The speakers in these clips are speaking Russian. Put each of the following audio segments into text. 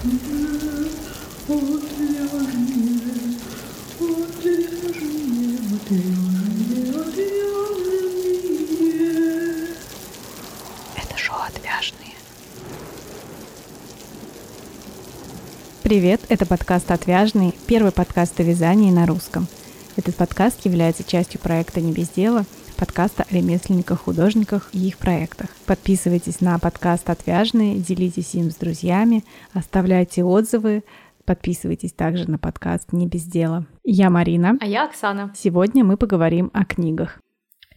Это шоу «Отвяжные». Привет, это подкаст «Отвяжный», первый подкаст о вязании на русском. Этот подкаст является частью проекта «Не без дела», подкаста о ремесленниках, художниках и их проектах. Подписывайтесь на подкаст «Отвяжные», делитесь им с друзьями, оставляйте отзывы, подписывайтесь также на подкаст «Не без дела». Я Марина. А я Оксана. Сегодня мы поговорим о книгах.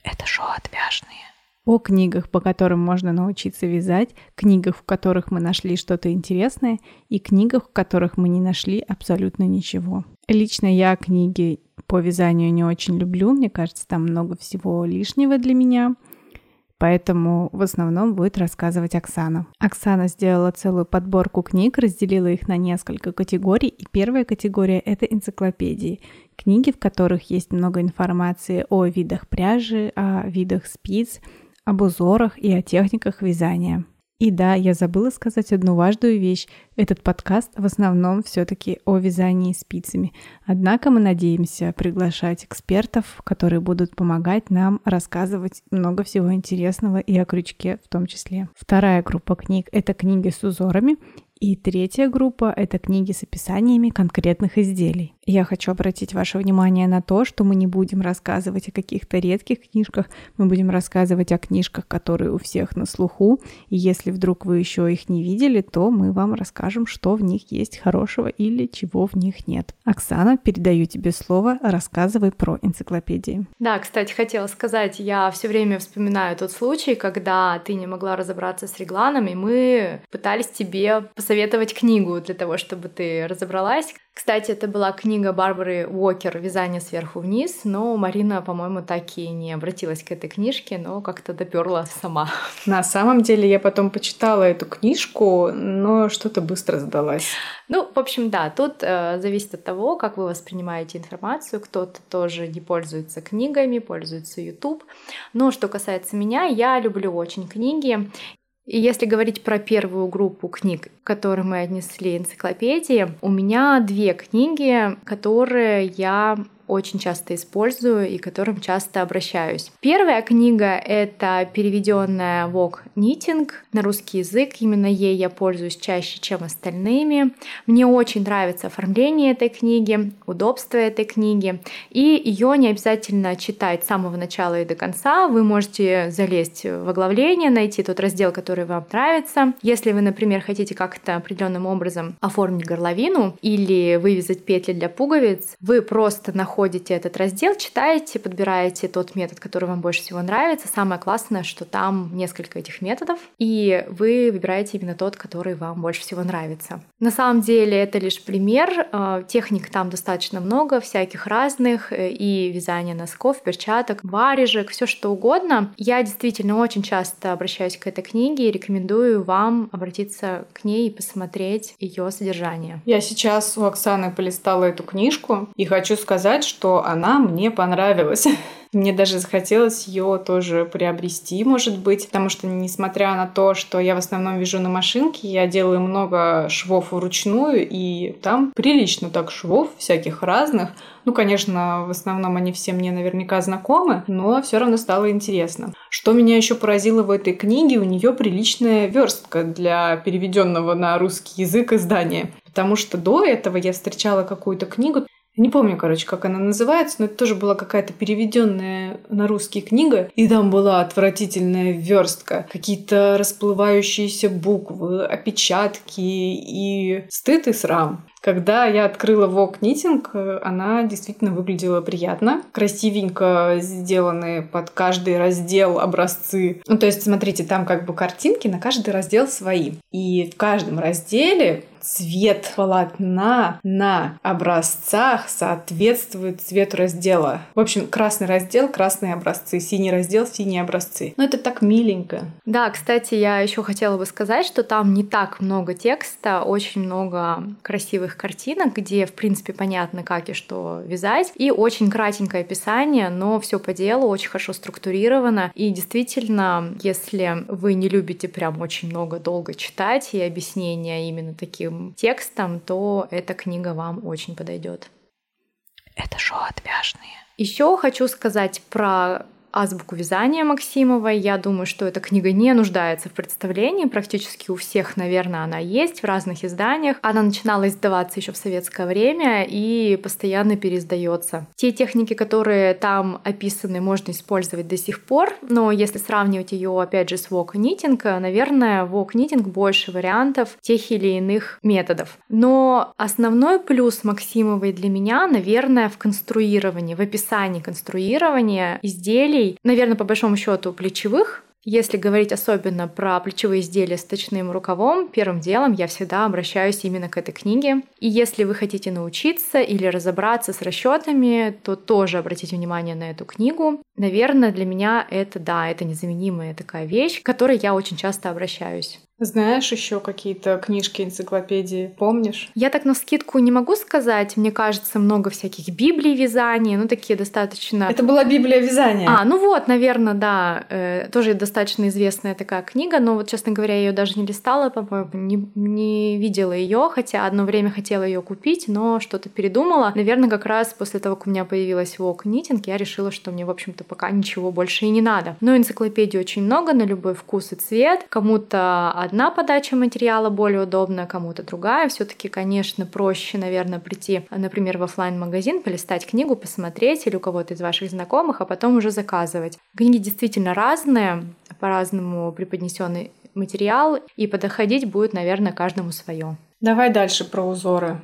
Это шоу «Отвяжные». О книгах, по которым можно научиться вязать, книгах, в которых мы нашли что-то интересное, и книгах, в которых мы не нашли абсолютно ничего. Лично я книги по вязанию не очень люблю, мне кажется, там много всего лишнего для меня, поэтому в основном будет рассказывать Оксана. Оксана сделала целую подборку книг, разделила их на несколько категорий, и первая категория — это энциклопедии. Книги, в которых есть много информации о видах пряжи, о видах спиц, об узорах и о техниках вязания. И да, я забыла сказать одну важную вещь. Этот подкаст в основном все-таки о вязании спицами. Однако мы надеемся приглашать экспертов, которые будут помогать нам рассказывать много всего интересного и о крючке в том числе. Вторая группа книг — это книги с узорами. И третья группа — это книги с описаниями конкретных изделий. Я хочу обратить ваше внимание на то, что мы не будем рассказывать о каких-то редких книжках, мы будем рассказывать о книжках, которые у всех на слуху. И если вдруг вы еще их не видели, то мы вам расскажем, что в них есть хорошего или чего в них нет. Оксана, передаю тебе слово, рассказывай про энциклопедии. Да, кстати, хотела сказать, я все время вспоминаю тот случай, когда ты не могла разобраться с регланом, и мы пытались тебе посоветовать книгу для того, чтобы ты разобралась. Кстати, это была книга Барбары Уокер «Вязание сверху вниз», но Марина, по-моему, так и не обратилась к этой книжке, но как-то доперла сама. На самом деле я потом почитала эту книжку, но что-то быстро сдалась. Ну, в общем, да, тут э, зависит от того, как вы воспринимаете информацию. Кто-то тоже не пользуется книгами, пользуется YouTube. Но что касается меня, я люблю очень книги. И если говорить про первую группу книг, к которой мы отнесли энциклопедии, у меня две книги, которые я очень часто использую и к которым часто обращаюсь. Первая книга — это переведенная Вок Нитинг на русский язык. Именно ей я пользуюсь чаще, чем остальными. Мне очень нравится оформление этой книги, удобство этой книги. И ее не обязательно читать с самого начала и до конца. Вы можете залезть в оглавление, найти тот раздел, который вам нравится. Если вы, например, хотите как-то определенным образом оформить горловину или вывязать петли для пуговиц, вы просто находите находите этот раздел, читаете, подбираете тот метод, который вам больше всего нравится. Самое классное, что там несколько этих методов, и вы выбираете именно тот, который вам больше всего нравится. На самом деле это лишь пример. Э, техник там достаточно много, всяких разных, э, и вязание носков, перчаток, варежек, все что угодно. Я действительно очень часто обращаюсь к этой книге и рекомендую вам обратиться к ней и посмотреть ее содержание. Я сейчас у Оксаны полистала эту книжку и хочу сказать, что она мне понравилась. Мне даже захотелось ее тоже приобрести, может быть, потому что, несмотря на то, что я в основном вяжу на машинке, я делаю много швов вручную, и там прилично так швов всяких разных. Ну, конечно, в основном они все мне наверняка знакомы, но все равно стало интересно. Что меня еще поразило в этой книге, у нее приличная верстка для переведенного на русский язык издания. Потому что до этого я встречала какую-то книгу, не помню, короче, как она называется, но это тоже была какая-то переведенная на русский книга, и там была отвратительная верстка, какие-то расплывающиеся буквы, опечатки и стыд и срам. Когда я открыла Vogue Knitting, она действительно выглядела приятно. Красивенько сделаны под каждый раздел образцы. Ну, то есть, смотрите, там как бы картинки на каждый раздел свои. И в каждом разделе цвет полотна на образцах соответствует цвету раздела. В общем, красный раздел, красные образцы, синий раздел, синие образцы. Ну, это так миленько. Да, кстати, я еще хотела бы сказать, что там не так много текста, очень много красивых картинок, где, в принципе, понятно, как и что вязать, и очень кратенькое описание, но все по делу, очень хорошо структурировано. И действительно, если вы не любите прям очень много долго читать и объяснения именно таким текстом, то эта книга вам очень подойдет. Это шоу отвяжные. Еще хочу сказать про азбуку вязания Максимовой. Я думаю, что эта книга не нуждается в представлении. Практически у всех, наверное, она есть в разных изданиях. Она начинала издаваться еще в советское время и постоянно переиздается. Те техники, которые там описаны, можно использовать до сих пор, но если сравнивать ее, опять же, с вок нитинг, наверное, вок нитинг больше вариантов тех или иных методов. Но основной плюс Максимовой для меня, наверное, в конструировании, в описании конструирования изделий изделий, наверное, по большому счету плечевых, если говорить особенно про плечевые изделия с точным рукавом, первым делом я всегда обращаюсь именно к этой книге. И если вы хотите научиться или разобраться с расчетами, то тоже обратите внимание на эту книгу. Наверное, для меня это, да, это незаменимая такая вещь, к которой я очень часто обращаюсь. Знаешь еще какие-то книжки, энциклопедии, помнишь? Я так на скидку не могу сказать. Мне кажется, много всяких библий вязаний, ну такие достаточно... Это была Библия вязания. А, ну вот, наверное, да. Э, тоже достаточно известная такая книга, но вот, честно говоря, я ее даже не листала, по-моему, не, не видела ее, хотя одно время хотела ее купить, но что-то передумала. Наверное, как раз после того, как у меня появилась Вок Нитинг, я решила, что мне, в общем-то, пока ничего больше и не надо. Но энциклопедий очень много, на любой вкус и цвет. Кому-то одна подача материала более удобная, кому-то другая. Все-таки, конечно, проще, наверное, прийти, например, в офлайн магазин полистать книгу, посмотреть или у кого-то из ваших знакомых, а потом уже заказывать. Книги действительно разные, по-разному преподнесенный материал, и подходить будет, наверное, каждому свое. Давай дальше про узоры.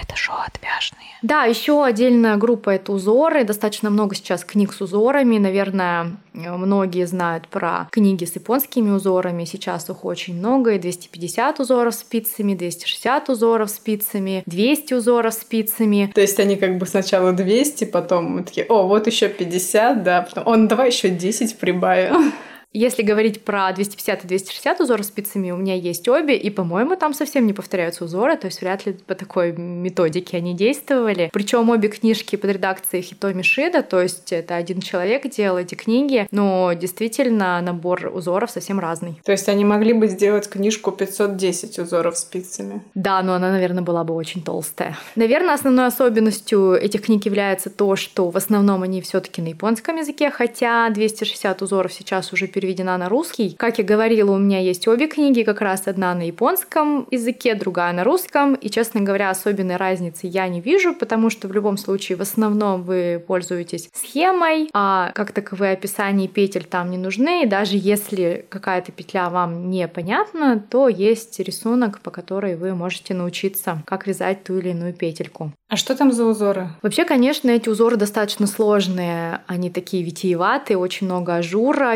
Это шоу отвяжные. Да, еще отдельная группа это узоры. Достаточно много сейчас книг с узорами. Наверное, многие знают про книги с японскими узорами. Сейчас их очень много. И 250 узоров спицами, 260 узоров спицами, 200 узоров спицами. То есть они как бы сначала 200, потом мы такие, о, вот еще 50, да, потом, он давай еще 10 прибавим. Если говорить про 250 и 260 узоров спицами, у меня есть обе, и, по-моему, там совсем не повторяются узоры, то есть вряд ли по такой методике они действовали. Причем обе книжки под редакцией Хитоми Шида, то есть это один человек делал эти книги, но действительно набор узоров совсем разный. То есть они могли бы сделать книжку 510 узоров спицами? Да, но она, наверное, была бы очень толстая. Наверное, основной особенностью этих книг является то, что в основном они все таки на японском языке, хотя 260 узоров сейчас уже переведена на русский. Как я говорила, у меня есть обе книги, как раз одна на японском языке, другая на русском. И, честно говоря, особенной разницы я не вижу, потому что в любом случае в основном вы пользуетесь схемой, а как таковые описания петель там не нужны. И даже если какая-то петля вам непонятна, то есть рисунок, по которой вы можете научиться, как вязать ту или иную петельку. А что там за узоры? Вообще, конечно, эти узоры достаточно сложные. Они такие витиеватые, очень много ажура,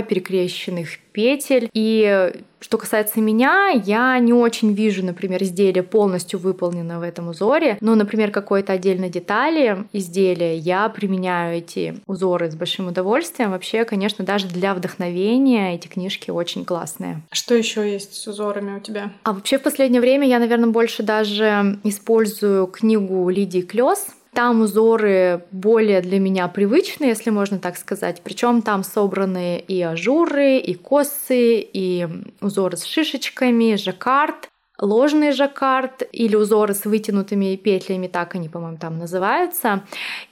перекрещенных петель. И что касается меня, я не очень вижу, например, изделие полностью выполнено в этом узоре, но, например, какой-то отдельной детали изделия я применяю эти узоры с большим удовольствием. Вообще, конечно, даже для вдохновения эти книжки очень классные. Что еще есть с узорами у тебя? А вообще в последнее время я, наверное, больше даже использую книгу Лидии Клёс там узоры более для меня привычные, если можно так сказать. Причем там собраны и ажуры, и косы, и узоры с шишечками, жаккард ложный жаккард или узоры с вытянутыми петлями, так они, по-моему, там называются.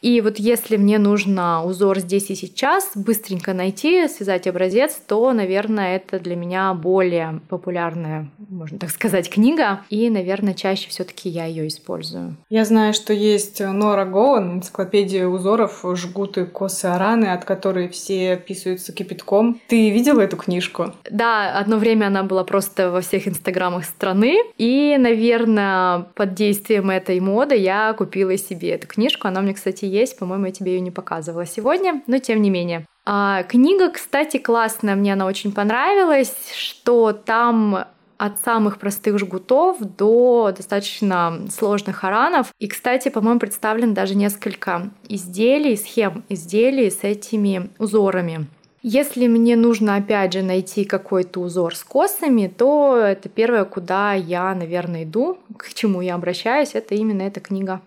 И вот если мне нужно узор здесь и сейчас быстренько найти, связать образец, то, наверное, это для меня более популярная, можно так сказать, книга. И, наверное, чаще все таки я ее использую. Я знаю, что есть Нора Гоуэн, энциклопедия узоров, жгуты, косы, араны, от которой все писаются кипятком. Ты видела эту книжку? Да, одно время она была просто во всех инстаграмах страны, и, наверное, под действием этой моды я купила себе эту книжку. Она у меня, кстати, есть. По-моему, я тебе ее не показывала сегодня, но тем не менее. А, книга, кстати, классная, мне она очень понравилась, что там от самых простых жгутов до достаточно сложных аранов. И, кстати, по-моему, представлен даже несколько изделий, схем изделий с этими узорами. Если мне нужно, опять же, найти какой-то узор с косами, то это первое, куда я, наверное, иду, к чему я обращаюсь, это именно эта книга.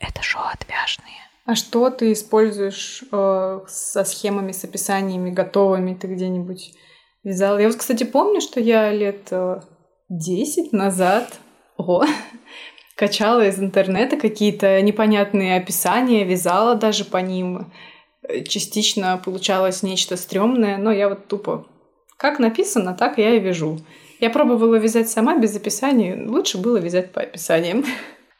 Это шоу отвяжные. А что ты используешь э, со схемами, с описаниями готовыми? Ты где-нибудь вязала? Я вот, кстати, помню, что я лет э, 10 назад о, качала из интернета какие-то непонятные описания, вязала даже по ним частично получалось нечто стрёмное, но я вот тупо как написано, так я и вяжу. Я пробовала вязать сама без описания, лучше было вязать по описаниям.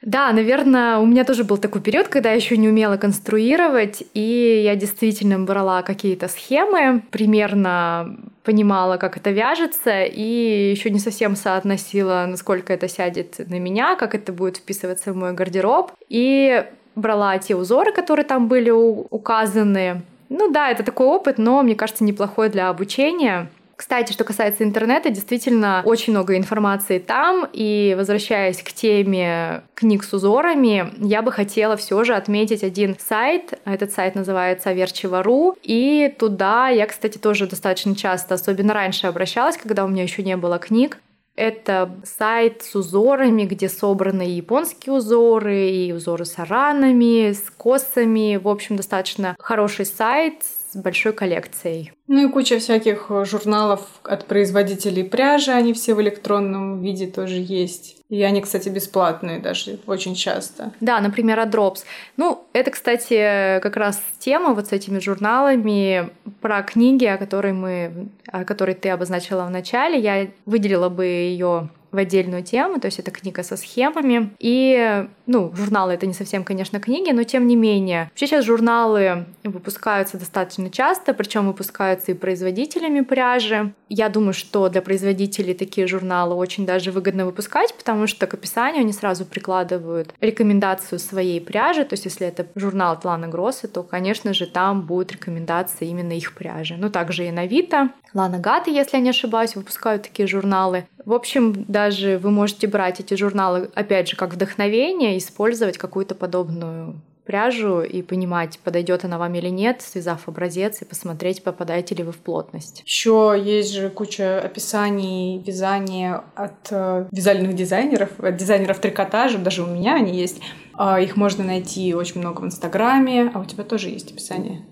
Да, наверное, у меня тоже был такой период, когда я еще не умела конструировать, и я действительно брала какие-то схемы, примерно понимала, как это вяжется, и еще не совсем соотносила, насколько это сядет на меня, как это будет вписываться в мой гардероб. И брала те узоры, которые там были указаны. Ну да, это такой опыт, но мне кажется, неплохой для обучения. Кстати, что касается интернета, действительно очень много информации там. И возвращаясь к теме книг с узорами, я бы хотела все же отметить один сайт. Этот сайт называется Аверчева.ру. И туда я, кстати, тоже достаточно часто, особенно раньше обращалась, когда у меня еще не было книг. Это сайт с узорами, где собраны и японские узоры, и узоры с аранами, с косами. В общем, достаточно хороший сайт с большой коллекцией. Ну и куча всяких э, журналов от производителей пряжи, они все в электронном виде тоже есть. И они, кстати, бесплатные даже очень часто. Да, например, Adrops. Ну, это, кстати, как раз тема вот с этими журналами про книги, о которой мы, о которой ты обозначила в начале. Я выделила бы ее в отдельную тему, то есть это книга со схемами. И, ну, журналы это не совсем, конечно, книги, но тем не менее. Вообще сейчас журналы выпускаются достаточно часто, причем выпускаются и производителями пряжи. Я думаю, что для производителей такие журналы очень даже выгодно выпускать, потому что к описанию они сразу прикладывают рекомендацию своей пряжи, то есть если это журнал Лана Гросса, то, конечно же, там будет рекомендация именно их пряжи. Ну, также и на Вита, Лана Гаты, если я не ошибаюсь, выпускают такие журналы. В общем, даже вы можете брать эти журналы, опять же, как вдохновение, использовать какую-то подобную пряжу и понимать, подойдет она вам или нет, связав образец и посмотреть, попадаете ли вы в плотность. Еще есть же куча описаний вязания от э, вязальных дизайнеров, от дизайнеров трикотажа, даже у меня они есть. Э, их можно найти очень много в Инстаграме, а у тебя тоже есть описание.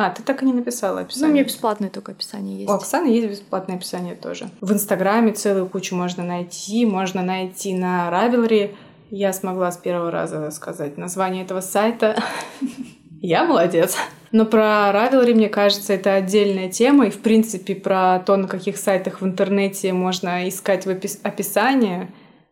А, ты так и не написала описание. Ну, у меня бесплатное только описание есть. У Оксаны есть бесплатное описание тоже. В Инстаграме целую кучу можно найти. Можно найти на Ravelry. Я смогла с первого раза сказать название этого сайта. Я молодец. Но про Ravelry, мне кажется, это отдельная тема. И, в принципе, про то, на каких сайтах в интернете можно искать в описании,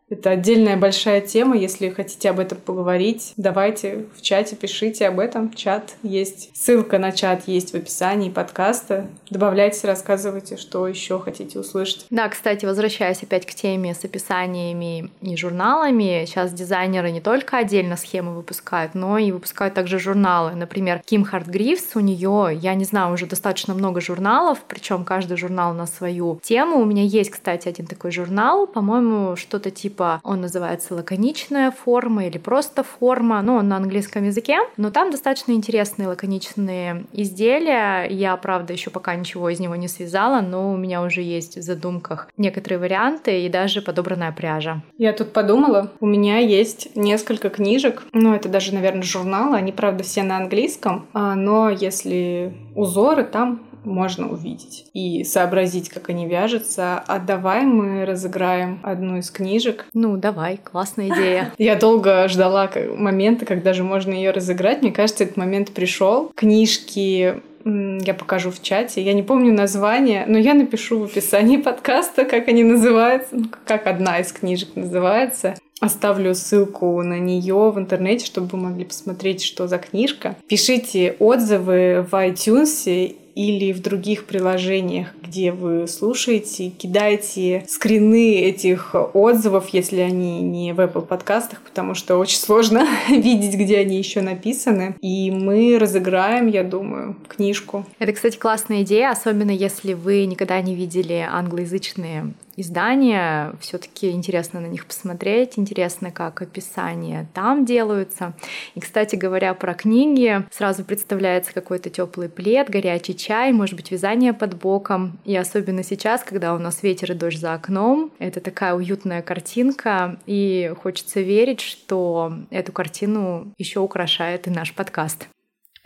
это отдельная большая тема. Если хотите об этом поговорить, давайте в чате пишите об этом. Чат есть. Ссылка на чат есть в описании подкаста. Добавляйте, рассказывайте, что еще хотите услышать. Да, кстати, возвращаясь опять к теме с описаниями и журналами, сейчас дизайнеры не только отдельно схемы выпускают, но и выпускают также журналы. Например, Ким Харт Грифс, у нее, я не знаю, уже достаточно много журналов, причем каждый журнал на свою тему. У меня есть, кстати, один такой журнал, по-моему, что-то типа типа он называется лаконичная форма или просто форма, ну, он на английском языке, но там достаточно интересные лаконичные изделия. Я, правда, еще пока ничего из него не связала, но у меня уже есть в задумках некоторые варианты и даже подобранная пряжа. Я тут подумала, у меня есть несколько книжек, ну, это даже, наверное, журналы, они, правда, все на английском, а, но если узоры там можно увидеть и сообразить, как они вяжутся. А давай мы разыграем одну из книжек. Ну, давай, классная идея. Я долго ждала момента, когда же можно ее разыграть. Мне кажется, этот момент пришел. Книжки я покажу в чате. Я не помню название, но я напишу в описании подкаста, как они называются, ну, как одна из книжек называется. Оставлю ссылку на нее в интернете, чтобы вы могли посмотреть, что за книжка. Пишите отзывы в iTunes или в других приложениях, где вы слушаете, кидайте скрины этих отзывов, если они не в Apple подкастах, потому что очень сложно видеть, где они еще написаны. И мы разыграем, я думаю, книжку. Это, кстати, классная идея, особенно если вы никогда не видели англоязычные издания. все таки интересно на них посмотреть, интересно, как описания там делаются. И, кстати говоря, про книги, сразу представляется какой-то теплый плед, горячий чай, может быть, вязание под боком. И особенно сейчас, когда у нас ветер и дождь за окном, это такая уютная картинка, и хочется верить, что эту картину еще украшает и наш подкаст.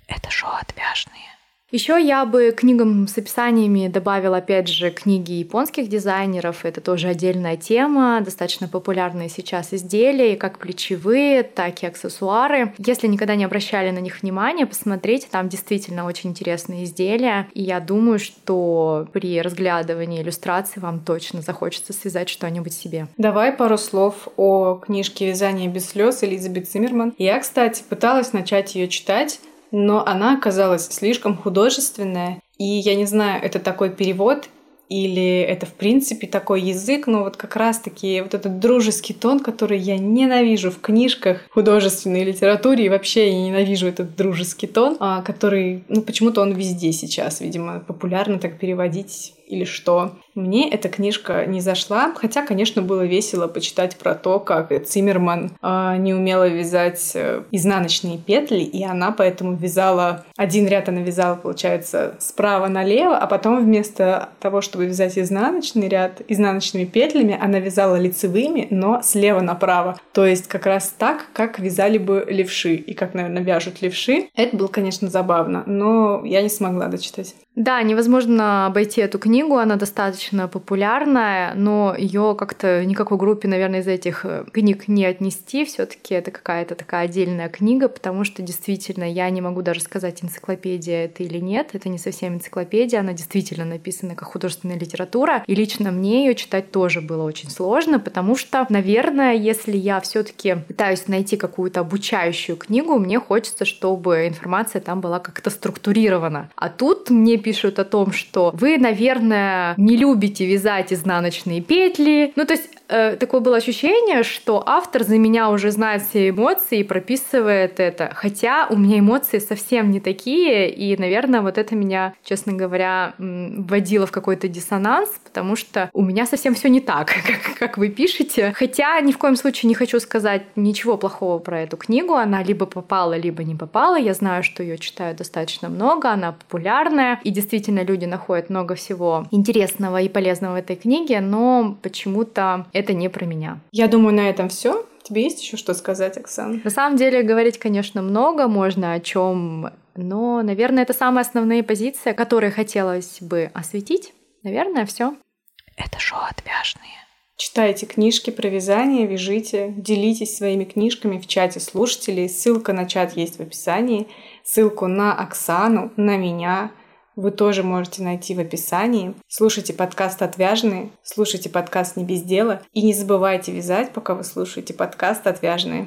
Это шоу «Отвяжные». Еще я бы книгам с описаниями добавила, опять же, книги японских дизайнеров. Это тоже отдельная тема, достаточно популярные сейчас изделия, как плечевые, так и аксессуары. Если никогда не обращали на них внимания, посмотрите, там действительно очень интересные изделия. И я думаю, что при разглядывании иллюстраций вам точно захочется связать что-нибудь себе. Давай пару слов о книжке «Вязание без слез» Элизабет Циммерман. Я, кстати, пыталась начать ее читать, но она оказалась слишком художественная. И я не знаю, это такой перевод или это в принципе такой язык, но вот как раз-таки вот этот дружеский тон, который я ненавижу в книжках художественной литературе, и вообще я ненавижу этот дружеский тон, а, который, ну, почему-то он везде сейчас, видимо, популярно так переводить или что. Мне эта книжка не зашла, хотя, конечно, было весело почитать про то, как Циммерман э, не умела вязать э, изнаночные петли, и она поэтому вязала один ряд, она вязала, получается, справа налево, а потом вместо того, чтобы вязать изнаночный ряд изнаночными петлями, она вязала лицевыми, но слева направо. То есть как раз так, как вязали бы левши, и как, наверное, вяжут левши. Это было, конечно, забавно, но я не смогла дочитать. Да, невозможно обойти эту книгу, она достаточно популярная, но ее как-то никакой группе, наверное, из этих э, книг не отнести. Все-таки это какая-то такая отдельная книга, потому что действительно я не могу даже сказать, энциклопедия это или нет. Это не совсем энциклопедия, она действительно написана как художественная литература. И лично мне ее читать тоже было очень сложно, потому что, наверное, если я все-таки пытаюсь найти какую-то обучающую книгу, мне хочется, чтобы информация там была как-то структурирована. А тут мне пишут о том, что вы, наверное, не любите вязать изнаночные петли. Ну, то есть э, такое было ощущение, что автор за меня уже знает все эмоции и прописывает это. Хотя у меня эмоции совсем не такие, и, наверное, вот это меня, честно говоря, вводило в какой-то диссонанс, потому что у меня совсем все не так, как, как вы пишете. Хотя ни в коем случае не хочу сказать ничего плохого про эту книгу. Она либо попала, либо не попала. Я знаю, что ее читают достаточно много, она популярная, и действительно люди находят много всего интересного и полезного в этой книге, но почему-то это не про меня. Я думаю, на этом все. Тебе есть еще что сказать, Оксана? На самом деле говорить, конечно, много можно о чем, но, наверное, это самые основные позиции, которые хотелось бы осветить. Наверное, все. Это шоу «Отвяжные». Читайте книжки про вязание, вяжите, делитесь своими книжками в чате слушателей. Ссылка на чат есть в описании. Ссылку на Оксану, на меня, вы тоже можете найти в описании. Слушайте подкаст «Отвяжные», слушайте подкаст «Не без дела» и не забывайте вязать, пока вы слушаете подкаст «Отвяжные».